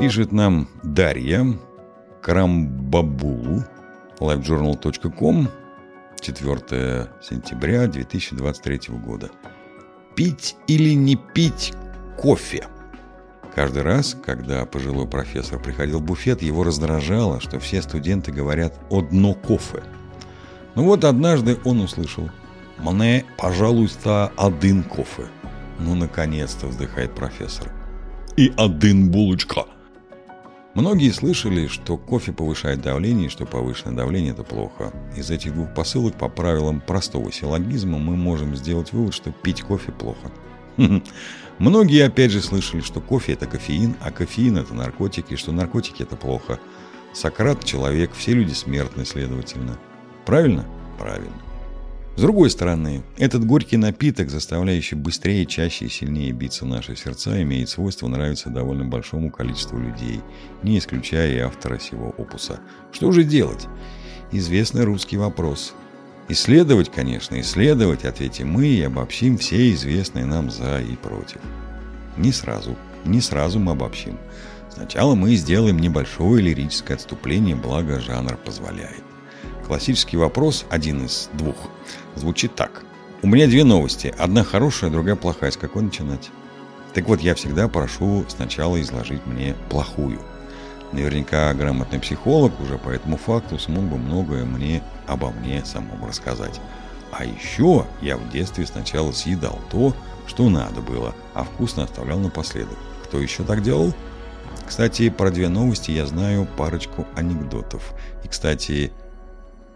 Пишет нам Дарья Карамбабулу, livejournal.com, 4 сентября 2023 года. Пить или не пить кофе? Каждый раз, когда пожилой профессор приходил в буфет, его раздражало, что все студенты говорят «одно кофе». Ну вот однажды он услышал «Мне, пожалуйста, один кофе». Ну, наконец-то, вздыхает профессор. «И один булочка». Многие слышали, что кофе повышает давление, и что повышенное давление – это плохо. Из этих двух посылок по правилам простого силлогизма мы можем сделать вывод, что пить кофе плохо. Многие опять же слышали, что кофе – это кофеин, а кофеин – это наркотики, и что наркотики – это плохо. Сократ – человек, все люди смертны, следовательно. Правильно? Правильно. С другой стороны, этот горький напиток, заставляющий быстрее, чаще и сильнее биться наши сердца, имеет свойство нравиться довольно большому количеству людей, не исключая и автора сего опуса. Что же делать? Известный русский вопрос. Исследовать, конечно, исследовать, ответим мы и обобщим все известные нам за и против. Не сразу, не сразу мы обобщим. Сначала мы сделаем небольшое лирическое отступление, благо жанр позволяет. Классический вопрос, один из двух, звучит так. У меня две новости. Одна хорошая, другая плохая. С какой начинать? Так вот, я всегда прошу сначала изложить мне плохую. Наверняка грамотный психолог уже по этому факту смог бы многое мне обо мне самому рассказать. А еще я в детстве сначала съедал то, что надо было, а вкусно оставлял напоследок. Кто еще так делал? Кстати, про две новости я знаю парочку анекдотов. И, кстати,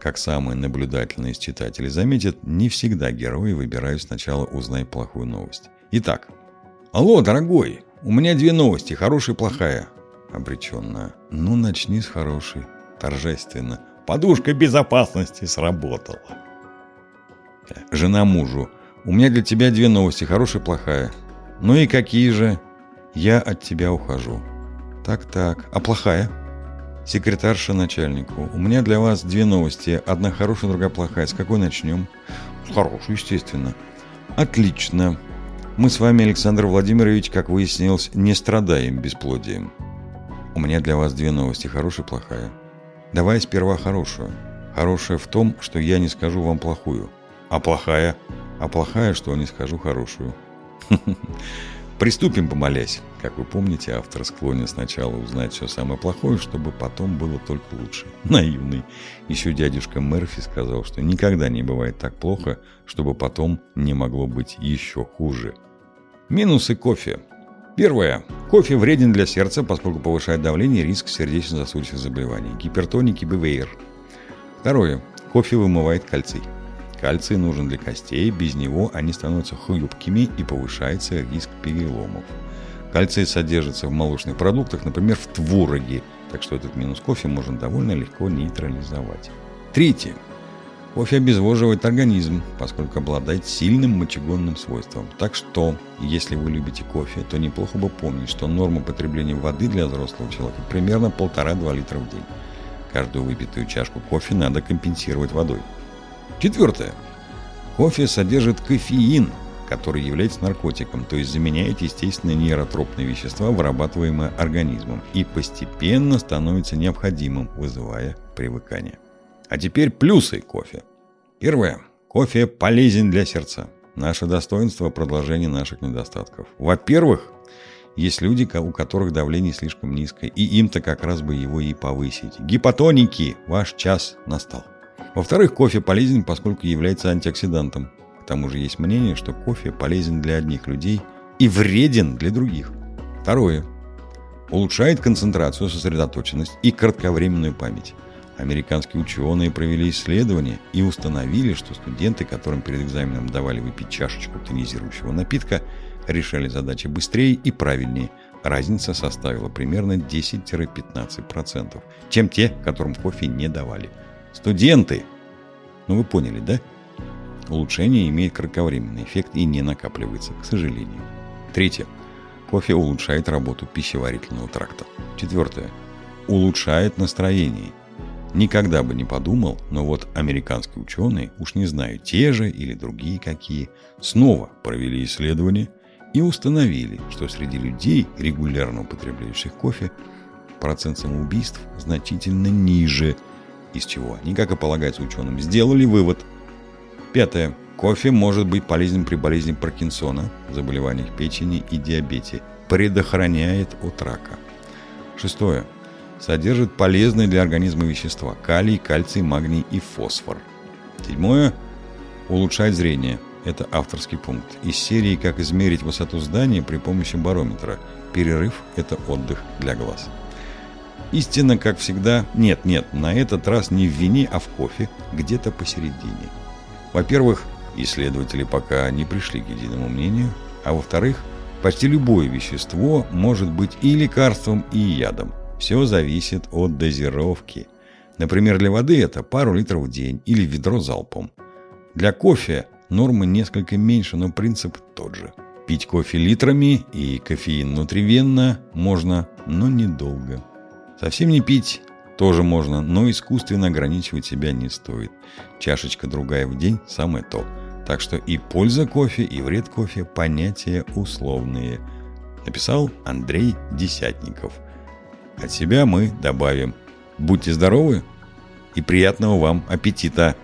как самые наблюдательные из читателей заметят, не всегда герои выбирают сначала узнай плохую новость. Итак, «Алло, дорогой, у меня две новости, хорошая и плохая обреченно. «Ну, начни с хорошей». Торжественно. «Подушка безопасности сработала». Жена мужу. «У меня для тебя две новости, хорошая и плохая». «Ну и какие же?» «Я от тебя ухожу». «Так-так. А плохая?» Секретарша начальнику. «У меня для вас две новости. Одна хорошая, другая плохая. С какой начнем?» «С хорошей, естественно». «Отлично. Мы с вами, Александр Владимирович, как выяснилось, не страдаем бесплодием. У меня для вас две новости, хорошая и плохая. Давай сперва хорошую. Хорошая в том, что я не скажу вам плохую. А плохая? А плохая, что не скажу хорошую. Приступим, помолясь. Как вы помните, автор склонен сначала узнать все самое плохое, чтобы потом было только лучше. Наивный. Еще дядюшка Мерфи сказал, что никогда не бывает так плохо, чтобы потом не могло быть еще хуже. Минусы кофе. Первое. Кофе вреден для сердца, поскольку повышает давление и риск сердечно-сосудистых заболеваний. Гипертоники БВР. Второе. Кофе вымывает кальций. Кальций нужен для костей, без него они становятся хрупкими и повышается риск переломов. Кальций содержится в молочных продуктах, например, в твороге, так что этот минус кофе можно довольно легко нейтрализовать. Третье. Кофе обезвоживает организм, поскольку обладает сильным мочегонным свойством. Так что, если вы любите кофе, то неплохо бы помнить, что норма потребления воды для взрослого человека примерно 1,5-2 литра в день. Каждую выпитую чашку кофе надо компенсировать водой. Четвертое. Кофе содержит кофеин, который является наркотиком, то есть заменяет естественные нейротропные вещества, вырабатываемые организмом, и постепенно становится необходимым, вызывая привыкание. А теперь плюсы кофе. Первое. Кофе полезен для сердца. Наше достоинство – продолжение наших недостатков. Во-первых, есть люди, у которых давление слишком низкое, и им-то как раз бы его и повысить. Гипотоники, ваш час настал. Во-вторых, кофе полезен, поскольку является антиоксидантом. К тому же есть мнение, что кофе полезен для одних людей и вреден для других. Второе. Улучшает концентрацию, сосредоточенность и кратковременную память. Американские ученые провели исследование и установили, что студенты, которым перед экзаменом давали выпить чашечку тонизирующего напитка, решали задачи быстрее и правильнее. Разница составила примерно 10-15%, чем те, которым кофе не давали. Студенты! Ну вы поняли, да? Улучшение имеет кратковременный эффект и не накапливается, к сожалению. Третье. Кофе улучшает работу пищеварительного тракта. Четвертое. Улучшает настроение – Никогда бы не подумал, но вот американские ученые, уж не знаю, те же или другие какие, снова провели исследование и установили, что среди людей, регулярно употребляющих кофе, процент самоубийств значительно ниже, из чего они, как и полагается ученым, сделали вывод. Пятое. Кофе может быть полезен при болезни Паркинсона, заболеваниях печени и диабете. Предохраняет от рака. Шестое. Содержит полезные для организма вещества – калий, кальций, магний и фосфор. Седьмое. Улучшает зрение. Это авторский пункт. Из серии «Как измерить высоту здания при помощи барометра». Перерыв – это отдых для глаз. Истина, как всегда, нет, нет, на этот раз не в вине, а в кофе, где-то посередине. Во-первых, исследователи пока не пришли к единому мнению, а во-вторых, почти любое вещество может быть и лекарством, и ядом. Все зависит от дозировки. Например, для воды это пару литров в день или ведро залпом. Для кофе нормы несколько меньше, но принцип тот же. Пить кофе литрами и кофеин внутривенно можно, но недолго. Совсем не пить тоже можно, но искусственно ограничивать себя не стоит. Чашечка другая в день – самое то. Так что и польза кофе, и вред кофе – понятия условные. Написал Андрей Десятников. От себя мы добавим. Будьте здоровы и приятного вам аппетита!